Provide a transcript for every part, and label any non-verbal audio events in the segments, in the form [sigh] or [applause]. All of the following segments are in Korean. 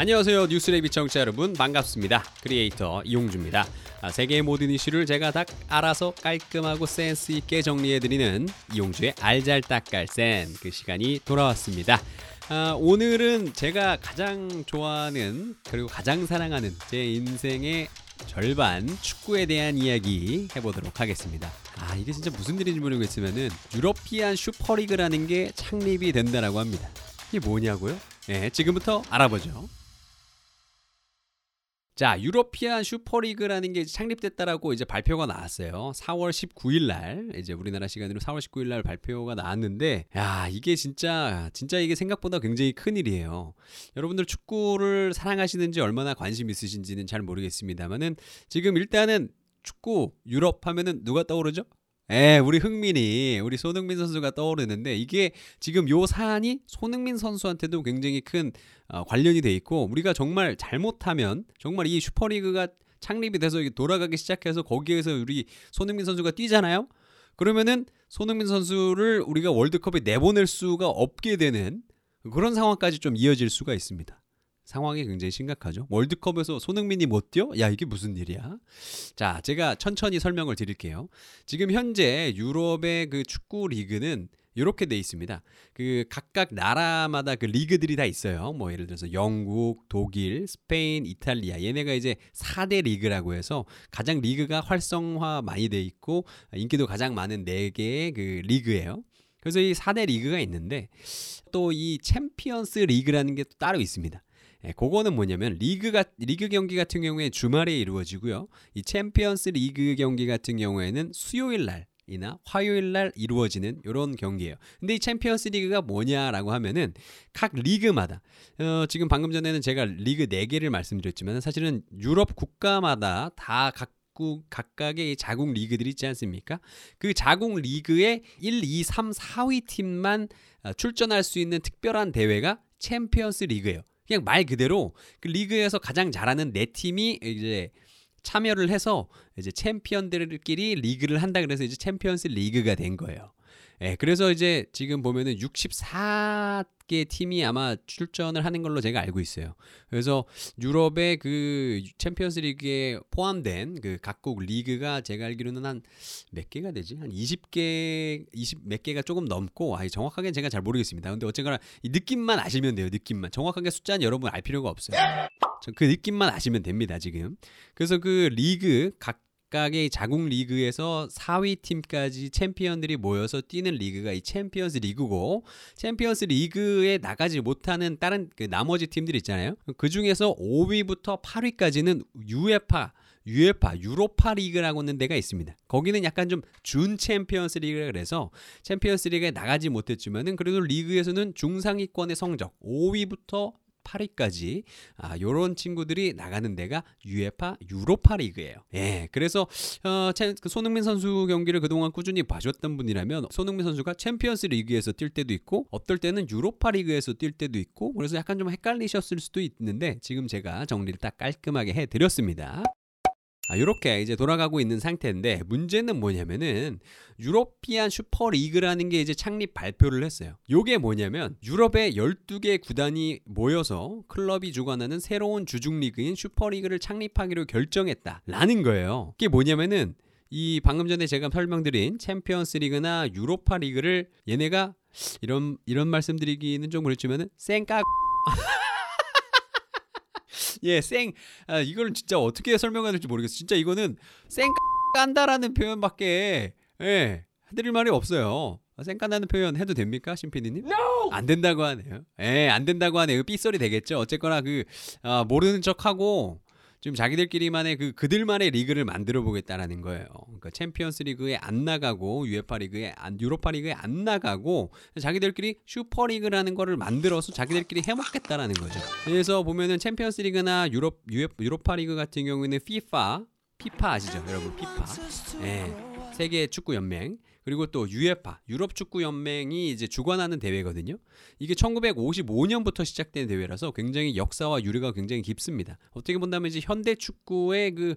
안녕하세요 뉴스레비 청취자 여러분 반갑습니다 크리에이터 이용주입니다 아, 세계의 모든 이슈를 제가 다 알아서 깔끔하고 센스 있게 정리해드리는 이용주의 알잘딱깔센 그 시간이 돌아왔습니다 아, 오늘은 제가 가장 좋아하는 그리고 가장 사랑하는 제 인생의 절반 축구에 대한 이야기 해보도록 하겠습니다. 아 이게 진짜 무슨 일인지 모르겠지만은 유러피안 슈퍼리그라는 게 창립이 된다라고 합니다. 이게 뭐냐고요? 네, 지금부터 알아보죠. 자, 유러피안 슈퍼리그라는 게 창립됐다라고 이제 발표가 나왔어요. 4월 19일 날 이제 우리나라 시간으로 4월 19일 날 발표가 나왔는데 야, 이게 진짜 진짜 이게 생각보다 굉장히 큰 일이에요. 여러분들 축구를 사랑하시는지 얼마나 관심 있으신지는 잘 모르겠습니다만은 지금 일단은 축구 유럽 하면은 누가 떠오르죠? 예, 우리 흥민이, 우리 손흥민 선수가 떠오르는데 이게 지금 요 사안이 손흥민 선수한테도 굉장히 큰 어, 관련이 돼 있고 우리가 정말 잘못하면 정말 이 슈퍼리그가 창립이 돼서 돌아가기 시작해서 거기에서 우리 손흥민 선수가 뛰잖아요. 그러면은 손흥민 선수를 우리가 월드컵에 내보낼 수가 없게 되는 그런 상황까지 좀 이어질 수가 있습니다. 상황이 굉장히 심각하죠. 월드컵에서 손흥민이 못 뛰어? 야, 이게 무슨 일이야? 자, 제가 천천히 설명을 드릴게요. 지금 현재 유럽의 그 축구 리그는 이렇게 돼 있습니다. 그 각각 나라마다 그 리그들이 다 있어요. 뭐 예를 들어서 영국, 독일, 스페인, 이탈리아. 얘네가 이제 4대 리그라고 해서 가장 리그가 활성화 많이 돼 있고 인기도 가장 많은 4개의 그 리그예요. 그래서 이 4대 리그가 있는데 또 이 챔피언스 리그라는 게 또 따로 있습니다. 예, 그거는 뭐냐면 리그가 리그 경기 같은 경우에 주말에 이루어지고요. 이 챔피언스 리그 경기 같은 경우에는 수요일 날 이나 화요일 날 이루어지는 이런 경기예요. 근데 이 챔피언스 리그가 뭐냐라고 하면은 각 리그마다 어, 지금 방금 전에는 제가 리그 4개를 말씀드렸지만 사실은 유럽 국가마다 다 각국 각각의 자국 리그들이 있지 않습니까? 그 자국 리그의 1, 2, 3, 4위 팀만 어, 출전할 수 있는 특별한 대회가 챔피언스 리그예요. 그냥 말 그대로 그 리그에서 가장 잘하는 네 팀이 이제 참여를 해서 이제 챔피언들끼리 리그를 한다 그래서 이제 챔피언스 리그가 된 거예요. 예, 그래서 이제 지금 보면은 64개 팀이 아마 출전을 하는 걸로 제가 알고 있어요. 그래서 유럽의 그 챔피언스 리그에 포함된 그 각국 리그가 제가 알기로는 한 몇 개가 되지? 한 20개, 20 몇 개가 조금 넘고, 아, 정확하게 제가 잘 모르겠습니다. 근데 어쨌거나 이 느낌만 아시면 돼요. 느낌만. 정확하게 숫자는 여러분 알 필요가 없어요. 그 느낌만 아시면 됩니다, 지금. 그래서 그 리그 각 각각의 자국 리그에서 4위 팀까지 챔피언들이 모여서 뛰는 리그가 이 챔피언스 리그고 챔피언스 리그에 나가지 못하는 다른 그 나머지 팀들 있잖아요. 그 중에서 5위부터 8위까지는 UEFA UEFA 유로파 리그라고 하는 데가 있습니다. 거기는 약간 좀 준 챔피언스 리그라 그래서 챔피언스 리그에 나가지 못했지만은 그래도 리그에서는 중상위권의 성적 5위부터 8위까지 아, 요런 친구들이 나가는 데가 UEFA 유로파 리그예요. 예. 그래서 어, 그 손흥민 선수 경기를 그동안 꾸준히 봐줬던 분이라면 손흥민 선수가 챔피언스 리그에서 뛸 때도 있고 어떨 때는 유로파 리그에서 뛸 때도 있고 그래서 약간 좀 헷갈리셨을 수도 있는데 지금 제가 정리를 딱 깔끔하게 해 드렸습니다. 아, 이렇게 이제 돌아가고 있는 상태인데 문제는 뭐냐면은 유로피안 슈퍼리그라는 게 이제 창립 발표를 했어요. 요게 뭐냐면 유럽의 12개 구단이 모여서 클럽이 주관하는 새로운 주중 리그인 슈퍼리그를 창립하기로 결정했다라는 거예요. 이게 뭐냐면은 이 방금 전에 제가 설명드린 챔피언스 리그나 유로파 리그를 얘네가 이런 이런 말씀드리기는 좀 그렇지만은 쌩까 [laughs] 예, 쌩. 아, 이걸 진짜 어떻게 설명해야 될지 모르겠어. 진짜 이거는 쌩 깐다라는 표현밖에 예, 해드릴 말이 없어요. 아, 쌩깐다는 표현 해도 됩니까, 신피디님? No! 안 된다고 하네요. 예, 안 된다고 하네요. 삐소리 되겠죠. 어쨌거나 그 아, 모르는 척하고 지금 자기들끼리만의 그 그들만의 리그를 만들어 보겠다라는 거예요. 그러니까 챔피언스 리그에 안 나가고 UEFA 리그에 안 유로파 리그에 안 나가고 자기들끼리 슈퍼 리그라는 거를 만들어서 자기들끼리 해 먹겠다라는 거죠. 그래서 보면은 챔피언스 리그나 유럽 유로파 리그 같은 경우에는 FIFA 피파 아시죠, 여러분? 피파. 예. 세계 축구 연맹. 그리고 또 UEFA 유럽 축구 연맹이 이제 주관하는 대회거든요. 이게 1955년부터 시작된 대회라서 굉장히 역사와 유래가 굉장히 깊습니다. 어떻게 본다면 이제 현대 축구의 그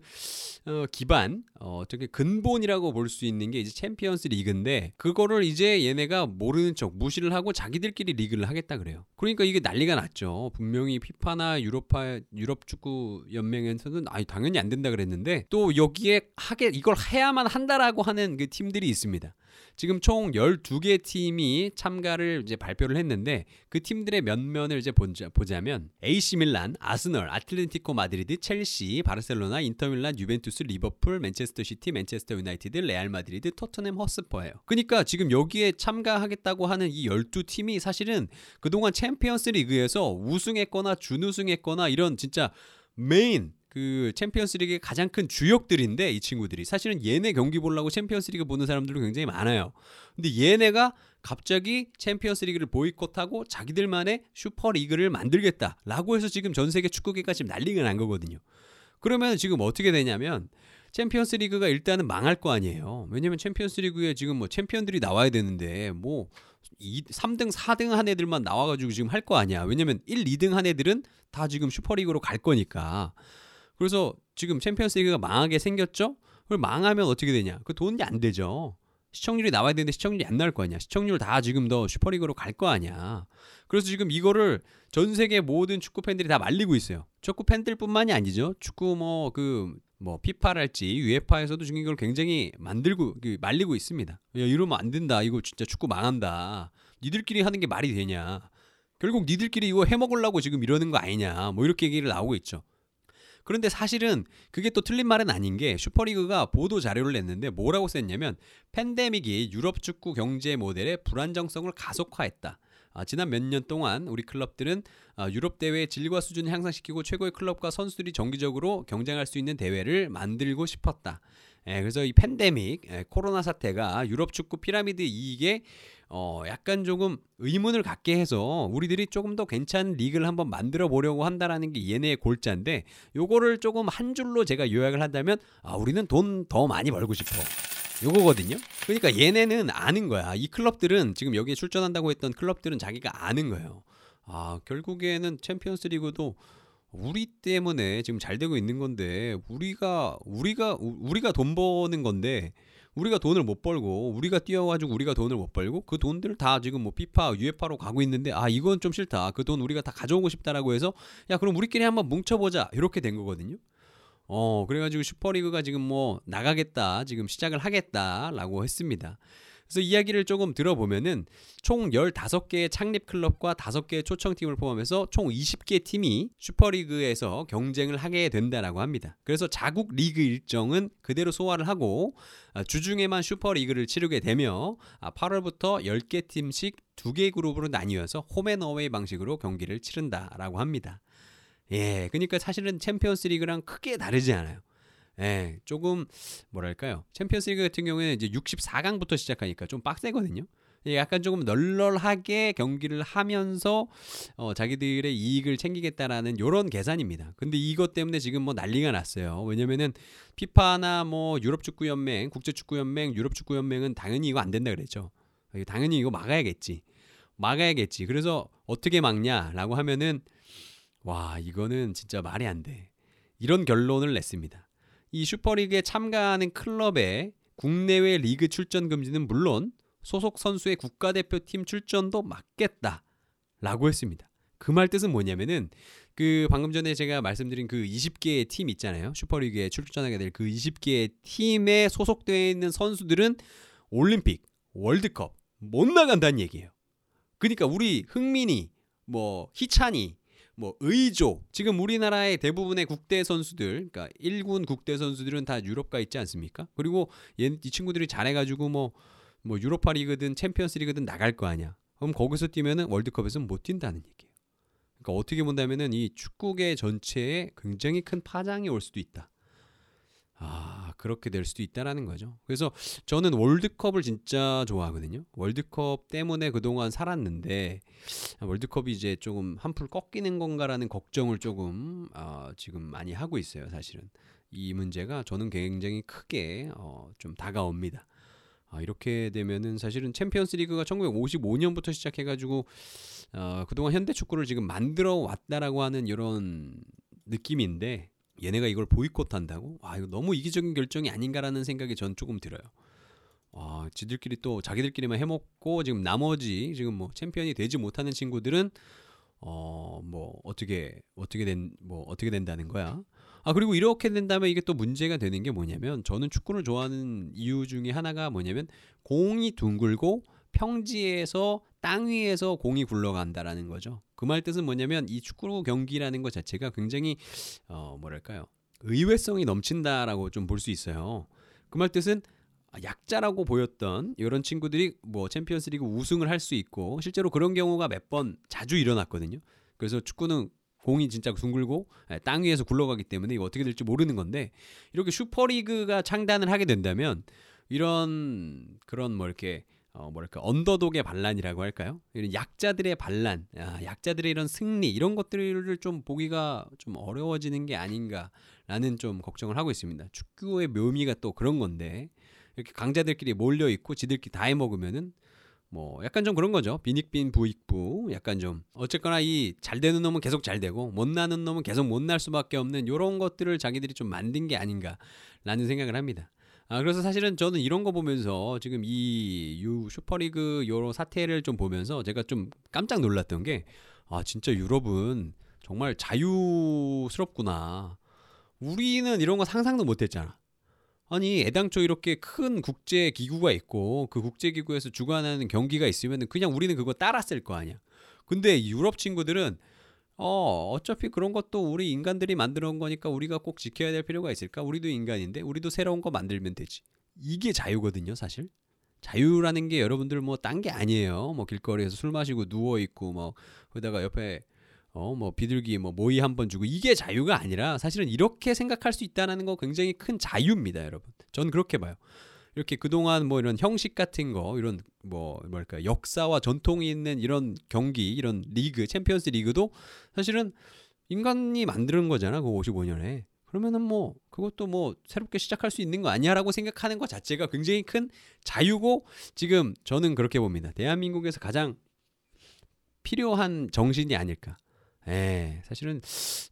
어, 기반, 어, 어떻게 근본이라고 볼 수 있는 게 이제 챔피언스 리그인데 그거를 이제 얘네가 모르는 척 무시를 하고 자기들끼리 리그를 하겠다 그래요. 그러니까 이게 난리가 났죠. 분명히 피파나 유로파 유럽 축구 연맹에서는 아 당연히 안 된다 그랬는데 또 여기에 하게 이걸 해야만 한다라고 하는 그 팀들이 있습니다. 지금 총 12개 팀이 참가를 이제 발표를 했는데 그 팀들의 면면을 이제 보자, 보자면 AC 밀란, 아스널, 아틀레티코 마드리드, 첼시, 바르셀로나, 인터밀란, 유벤투스, 리버풀, 맨체스터 시티, 맨체스터 유나이티드, 레알 마드리드, 토트넘 허스퍼예요. 그러니까 지금 여기에 참가하겠다고 하는 이 12팀이 사실은 그동안 챔피언스 리그에서 우승했거나 준우승했거나 이런 진짜 메인 그 챔피언스리그의 가장 큰 주역들인데 이 친구들이 사실은 얘네 경기 보려고 챔피언스리그 보는 사람들도 굉장히 많아요. 근데 얘네가 갑자기 챔피언스리그를 보이콧하고 자기들만의 슈퍼리그를 만들겠다라고 해서 지금 전 세계 축구계가 지금 난리가 난 거거든요. 그러면 지금 어떻게 되냐면 챔피언스 리그가 일단은 망할 거 아니에요. 왜냐면 챔피언스 리그에 지금 뭐 챔피언들이 나와야 되는데 뭐 2, 3등, 4등 한 애들만 나와가지고 지금 할 거 아니야. 왜냐면 1, 2등 한 애들은 다 지금 슈퍼리그로 갈 거니까. 그래서 지금 챔피언스 리그가 망하게 생겼죠? 그걸 망하면 어떻게 되냐? 그 돈이 안 되죠. 시청률이 나와야 되는데 시청률이 안 나올 거 아니야. 시청률 다 지금 더 슈퍼리그로 갈 거 아니야. 그래서 지금 이거를 전 세계 모든 축구 팬들이 다 말리고 있어요. 축구 팬들뿐만이 아니죠. 축구 뭐 그뭐 뭐 피파랄지 UEFA에서도 지금 이걸 굉장히 만들고 그 말리고 있습니다. 야 이러면 안 된다. 이거 진짜 축구 망한다. 니들끼리 하는 게 말이 되냐? 결국 니들끼리 이거 해먹으려고 지금 이러는 거 아니냐? 뭐 이렇게 얘기를 나오고 있죠. 그런데 사실은 그게 또 틀린 말은 아닌 게 슈퍼리그가 보도 자료를 냈는데 뭐라고 썼냐면 팬데믹이 유럽 축구 경제 모델의 불안정성을 가속화했다. 아, 지난 몇 년 동안 우리 클럽들은 아, 유럽 대회의 질과 수준을 향상시키고 최고의 클럽과 선수들이 정기적으로 경쟁할 수 있는 대회를 만들고 싶었다. 예, 그래서 이 팬데믹, 예, 코로나 사태가 유럽 축구 피라미드 이익에 어, 약간 조금 의문을 갖게 해서 우리들이 조금 더 괜찮은 리그를 한번 만들어 보려고 한다라는 게 얘네의 골자인데 요거를 조금 한 줄로 제가 요약을 한다면 아, 우리는 돈 더 많이 벌고 싶어. 요거거든요. 그러니까 얘네는 아는 거야. 이 클럽들은 지금 여기에 출전한다고 했던 클럽들은 자기가 아는 거예요. 아, 결국에는 챔피언스 리그도 우리 때문에 지금 잘 되고 있는 건데 우리가 우리가 우리가 돈 버는 건데 우리가 돈을 못 벌고 우리가 뛰어가지고 우리가 돈을 못 벌고 그 돈들을 다 지금 뭐 피파, 유에파로 가고 있는데 아 이건 좀 싫다. 그 돈 우리가 다 가져오고 싶다라고 해서 야 그럼 우리끼리 한번 뭉쳐보자 이렇게 된 거거든요. 어 그래가지고 슈퍼리그가 지금 뭐 나가겠다 지금 시작을 하겠다라고 했습니다. 그래서 이야기를 조금 들어보면은 총 15개의 창립 클럽과 5개의 초청팀을 포함해서 총 20개 팀이 슈퍼리그에서 경쟁을 하게 된다라고 합니다. 그래서 자국 리그 일정은 그대로 소화를 하고 아, 주중에만 슈퍼리그를 치르게 되며 8월부터 아, 10개 팀씩 2개 그룹으로 나뉘어서 홈앤어웨이 방식으로 경기를 치른다라고 합니다. 예, 그러니까 사실은 챔피언스 리그랑 크게 다르지 않아요. 예, 조금 뭐랄까요? 챔피언스리그 같은 경우에는 이제 64강부터 시작하니까 좀 빡세거든요. 예, 약간 조금 널널하게 경기를 하면서 어, 자기들의 이익을 챙기겠다라는 이런 계산입니다. 근데 이것 때문에 지금 뭐 난리가 났어요. 왜냐면은 피파나 뭐 유럽 축구 연맹, 국제 축구 연맹, 유럽 축구 연맹은 당연히 이거 안 된다 그랬죠. 당연히 이거 막아야겠지. 막아야겠지. 그래서 어떻게 막냐라고 하면은 와, 이거는 진짜 말이 안 돼. 이런 결론을 냈습니다. 이 슈퍼리그에 참가하는 클럽의 국내외 리그 출전 금지는 물론 소속 선수의 국가대표팀 출전도 막겠다라고 했습니다. 그 말 뜻은 뭐냐면은 그 방금 전에 제가 말씀드린 그 20개의 팀 있잖아요. 슈퍼리그에 출전하게 될 그 20개의 팀에 소속되어 있는 선수들은 올림픽, 월드컵 못 나간다는 얘기예요. 그러니까 우리 흥민이, 뭐 희찬이, 뭐 의조 지금 우리나라의 대부분의 국대 선수들 그러니까 1군 국대 선수들은 다 유럽 가 있지 않습니까? 그리고 얘, 이 친구들이 잘해가지고 뭐, 뭐 유로파 리그든 챔피언스 리그든 나갈 거 아니야. 그럼 거기서 뛰면은 월드컵에서 못 뛴다는 얘기예요. 그러니까 어떻게 본다면은 이 축구계 전체에 굉장히 큰 파장이 올 수도 있다. 아, 그렇게 될 수도 있다라는 거죠. 그래서 저는 월드컵을 진짜 좋아하거든요. 월드컵 때문에 그동안 살았는데 월드컵이 이제 조금 한풀 꺾이는 건가라는 걱정을 조금 어, 지금 많이 하고 있어요. 사실은 이 문제가 저는 굉장히 크게 어, 좀 다가옵니다. 아, 이렇게 되면은 사실은 챔피언스 리그가 1955년부터 시작해가지고 어, 그동안 현대 축구를 지금 만들어 왔다라고 하는 이런 느낌인데 얘네가 이걸 보이콧한다고? 와 이거 너무 이기적인 결정이 아닌가라는 생각이 전 조금 들어요. 와 지들끼리 또 자기들끼리만 해먹고 지금 나머지 지금 뭐 챔피언이 되지 못하는 친구들은 어 뭐 어떻게 어떻게 된 뭐 어떻게 된다는 거야? 아 그리고 이렇게 된다면 이게 또 문제가 되는 게 뭐냐면 저는 축구를 좋아하는 이유 중에 하나가 뭐냐면 공이 둥글고 평지에서 땅 위에서 공이 굴러간다라는 거죠. 그 말 뜻은 뭐냐면 이 축구 경기라는 것 자체가 굉장히 어 뭐랄까요 의외성이 넘친다라고 좀 볼 수 있어요. 그 말 뜻은 약자라고 보였던 이런 친구들이 뭐 챔피언스리그 우승을 할 수 있고 실제로 그런 경우가 몇 번 자주 일어났거든요. 그래서 축구는 공이 진짜 둥글고 예, 땅 위에서 굴러가기 때문에 이거 어떻게 될지 모르는 건데 이렇게 슈퍼리그가 창단을 하게 된다면 이런 그런 뭐 이렇게 어 뭐랄까 언더독의 반란이라고 할까요? 이런 약자들의 반란, 아, 약자들의 이런 승리 이런 것들을 좀 보기가 좀 어려워지는 게 아닌가라는 좀 걱정을 하고 있습니다. 축구의 묘미가 또 그런 건데 이렇게 강자들끼리 몰려 있고 지들끼리 다 해먹으면은 뭐 약간 좀 그런 거죠. 비닉빈 부익부 약간 좀 어쨌거나 이 잘 되는 놈은 계속 잘 되고 못 나는 놈은 계속 못 날 수밖에 없는 이런 것들을 자기들이 좀 만든 게 아닌가라는 생각을 합니다. 아 그래서 사실은 저는 이런 거 보면서 지금 이 유 슈퍼리그 요런 사태를 좀 보면서 제가 좀 깜짝 놀랐던 게 아 진짜 유럽은 정말 자유스럽구나. 우리는 이런 거 상상도 못 했잖아. 아니 애당초 이렇게 큰 국제 기구가 있고 그 국제 기구에서 주관하는 경기가 있으면 그냥 우리는 그거 따랐을 거 아니야. 근데 유럽 친구들은 어 어차피 그런 것도 우리 인간들이 만들어 온 거니까 우리가 꼭 지켜야 될 필요가 있을까? 우리도 인간인데 우리도 새로운 거 만들면 되지. 이게 자유거든요, 사실. 자유라는 게 여러분들 뭐 딴 게 아니에요. 뭐 길거리에서 술 마시고 누워 있고 뭐 그러다가 옆에 어 뭐 비둘기 뭐 모이 한 번 주고 이게 자유가 아니라 사실은 이렇게 생각할 수 있다는 거 굉장히 큰 자유입니다, 여러분. 전 그렇게 봐요. 이렇게 그동안 뭐 이런 형식 같은 거 이런 뭐 뭐랄까 역사와 전통이 있는 이런 경기 이런 리그 챔피언스 리그도 사실은 인간이 만드는 거잖아 그 55년에. 그러면은 뭐 그것도 뭐 새롭게 시작할 수 있는 거 아니야라고 생각하는 것 자체가 굉장히 큰 자유고 지금 저는 그렇게 봅니다. 대한민국에서 가장 필요한 정신이 아닐까 예, 사실은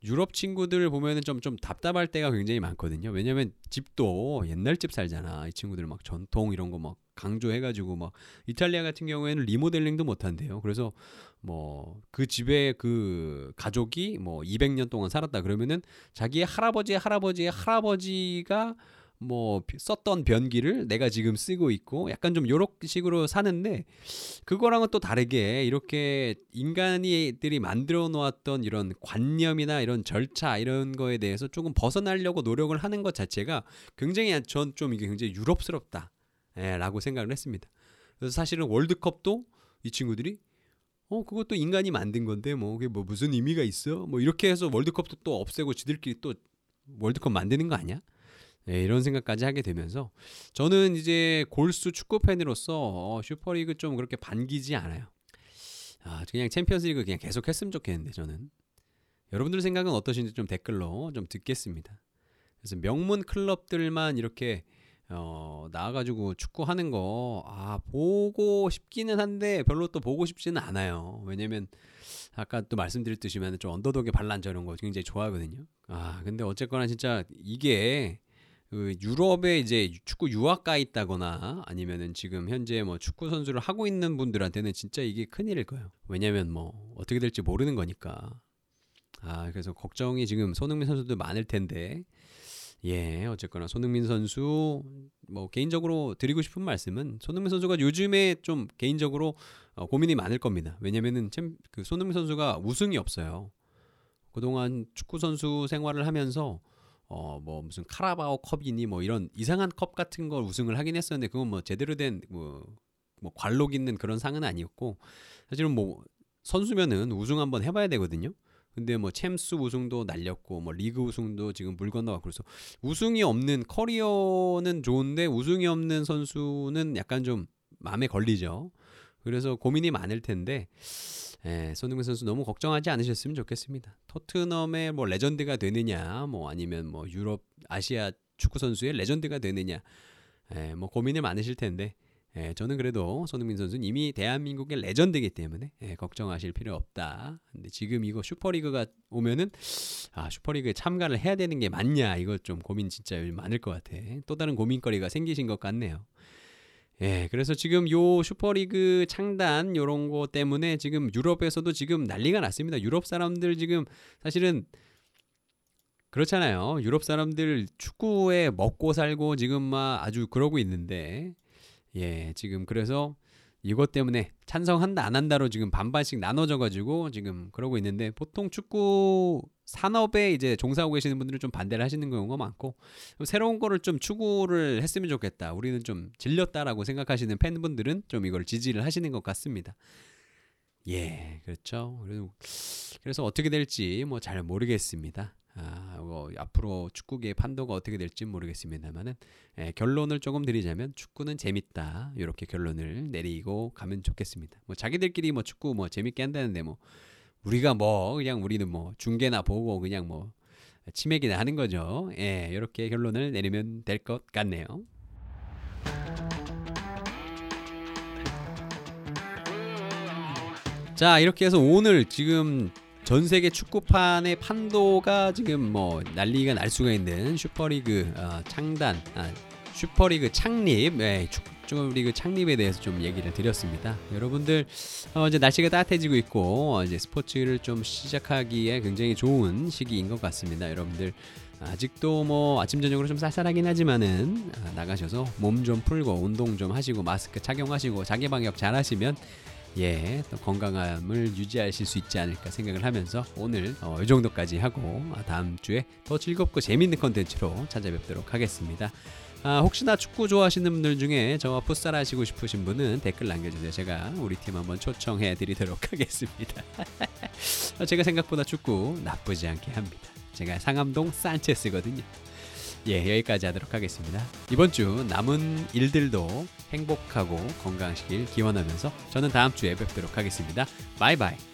유럽 친구들 보면은 좀, 좀 답답할 때가 굉장히 많거든요. 왜냐면 집도 옛날 집 살잖아. 이 친구들 막 전통 이런 거 막 강조해가지고 막 이탈리아 같은 경우에는 리모델링도 못한대요. 그래서 뭐 그 집에 그 가족이 뭐 200년 동안 살았다 그러면은 자기의 할아버지의 할아버지의 할아버지가 뭐 썼던 변기를 내가 지금 쓰고 있고 약간 좀 요런 식으로 사는데 그거랑은 또 다르게 이렇게 인간이들이 만들어 놓았던 이런 관념이나 이런 절차 이런 거에 대해서 조금 벗어나려고 노력을 하는 것 자체가 굉장히 전 좀 이게 굉장히 유럽스럽다 예, 라고 생각을 했습니다. 그래서 사실은 월드컵도 이 친구들이 어 그것도 인간이 만든 건데 뭐 그게 뭐 무슨 의미가 있어 뭐 이렇게 해서 월드컵도 또 없애고 지들끼리 또 월드컵 만드는 거 아니야? 네, 이런 생각까지 하게 되면서 저는 이제 골수 축구 팬으로서 어, 슈퍼리그 좀 그렇게 반기지 않아요. 아, 그냥 챔피언스리그 그냥 계속 했으면 좋겠는데 저는 여러분들 생각은 어떠신지 좀 댓글로 좀 듣겠습니다. 그래서 명문 클럽들만 이렇게 어, 나와가지고 축구하는 거, 아, 보고 싶기는 한데 별로 또 보고 싶지는 않아요. 왜냐면, 아까 또 말씀드렸듯이 좀 언더독의 반란 저런 거 굉장히 좋아하거든요. 아, 근데 어쨌거나 진짜 이게 그 유럽에 이제 축구 유학가 있다거나 아니면은 지금 현재 뭐 축구 선수를 하고 있는 분들한테는 진짜 이게 큰일일 거예요. 왜냐면 뭐 어떻게 될지 모르는 거니까. 아, 그래서 걱정이 지금 손흥민 선수도 많을 텐데. 예, 어쨌거나 손흥민 선수 뭐 개인적으로 드리고 싶은 말씀은 손흥민 선수가 요즘에 좀 개인적으로 어, 고민이 많을 겁니다. 왜냐면은 참 그 손흥민 선수가 우승이 없어요. 그동안 축구 선수 생활을 하면서 어 뭐 무슨 카라바오 컵이니 뭐 이런 이상한 컵 같은 걸 우승을 하긴 했었는데 그건 뭐 제대로 된뭐 뭐 관록 있는 그런 상은 아니었고 사실은 뭐 선수면은 우승 한번 해봐야 되거든요. 근데 뭐 챔스 우승도 날렸고 뭐 리그 우승도 지금 물 건너가고 그래서 우승이 없는 커리어는 좋은데 우승이 없는 선수는 약간 좀 마음에 걸리죠. 그래서 고민이 많을 텐데 예, 손흥민 선수 너무 걱정하지 않으셨으면 좋겠습니다. 토트넘의 뭐 레전드가 되느냐, 뭐 아니면 뭐 유럽, 아시아 축구 선수의 레전드가 되느냐, 예, 뭐 고민을 많으실 텐데 예, 저는 그래도 손흥민 선수는 이미 대한민국의 레전드이기 때문에 예, 걱정하실 필요 없다. 근데 지금 이거 슈퍼리그가 오면은 아 슈퍼리그에 참가를 해야 되는 게 맞냐 이거 좀 고민 진짜 많을 것 같아. 또 다른 고민거리가 생기신 것 같네요. 예, 그래서 지금 요 슈퍼리그 창단 요런 거 때문에 지금 유럽에서도 지금 난리가 났습니다. 유럽 사람들 지금 사실은 그렇잖아요. 유럽 사람들 축구에 먹고 살고 지금 막 아주 그러고 있는데 예, 지금 그래서 이것 때문에 찬성한다 안 한다로 지금 반반씩 나눠져 가지고 지금 그러고 있는데 보통 축구 산업에 이제 종사하고 계시는 분들은 좀 반대를 하시는 경우가 많고 새로운 거를 좀 추구를 했으면 좋겠다. 우리는 좀 질렸다라고 생각하시는 팬분들은 좀 이걸 지지를 하시는 것 같습니다. 예, 그렇죠. 그래서 어떻게 될지 뭐 잘 모르겠습니다. 아, 뭐 앞으로 축구계의 판도가 어떻게 될지 모르겠습니다만은 예, 결론을 조금 드리자면 축구는 재밌다 이렇게 결론을 내리고 가면 좋겠습니다. 뭐 자기들끼리 뭐 축구 뭐 재밌게 한다는데 뭐 우리가 뭐 그냥 우리는 뭐 중계나 보고 그냥 뭐 치맥이나 하는 거죠. 예, 이렇게 결론을 내리면 될 것 같네요. 자 이렇게 해서 오늘 지금 전 세계 축구판의 판도가 지금 뭐 난리가 날 수가 있는 슈퍼리그 어, 창단, 아, 슈퍼리그 창립, 네, 축구리그 창립에 대해서 좀 얘기를 드렸습니다. 여러분들 어, 이제 날씨가 따뜻해지고 있고 어, 이제 스포츠를 좀 시작하기에 굉장히 좋은 시기인 것 같습니다. 여러분들 아직도 뭐 아침 저녁으로 좀 쌀쌀하긴 하지만은 아, 나가셔서 몸 좀 풀고 운동 좀 하시고 마스크 착용하시고 자기 방역 잘 하시면 예, 또 건강함을 유지하실 수 있지 않을까 생각을 하면서 오늘 어, 이 정도까지 하고 아, 다음 주에 더 즐겁고 재밌는 컨텐츠로 찾아뵙도록 하겠습니다. 아, 혹시나 축구 좋아하시는 분들 중에 저와 풋살 하시고 싶으신 분은 댓글 남겨주세요. 제가 우리 팀 한번 초청해 드리도록 [laughs] 하겠습니다. [laughs] 제가 생각보다 축구 나쁘지 않게 합니다. 제가 상암동 산체스거든요. 예, 여기까지 하도록 하겠습니다. 이번 주 남은 일들도 행복하고 건강하시길 기원하면서 저는 다음 주에 뵙도록 하겠습니다. 바이바이.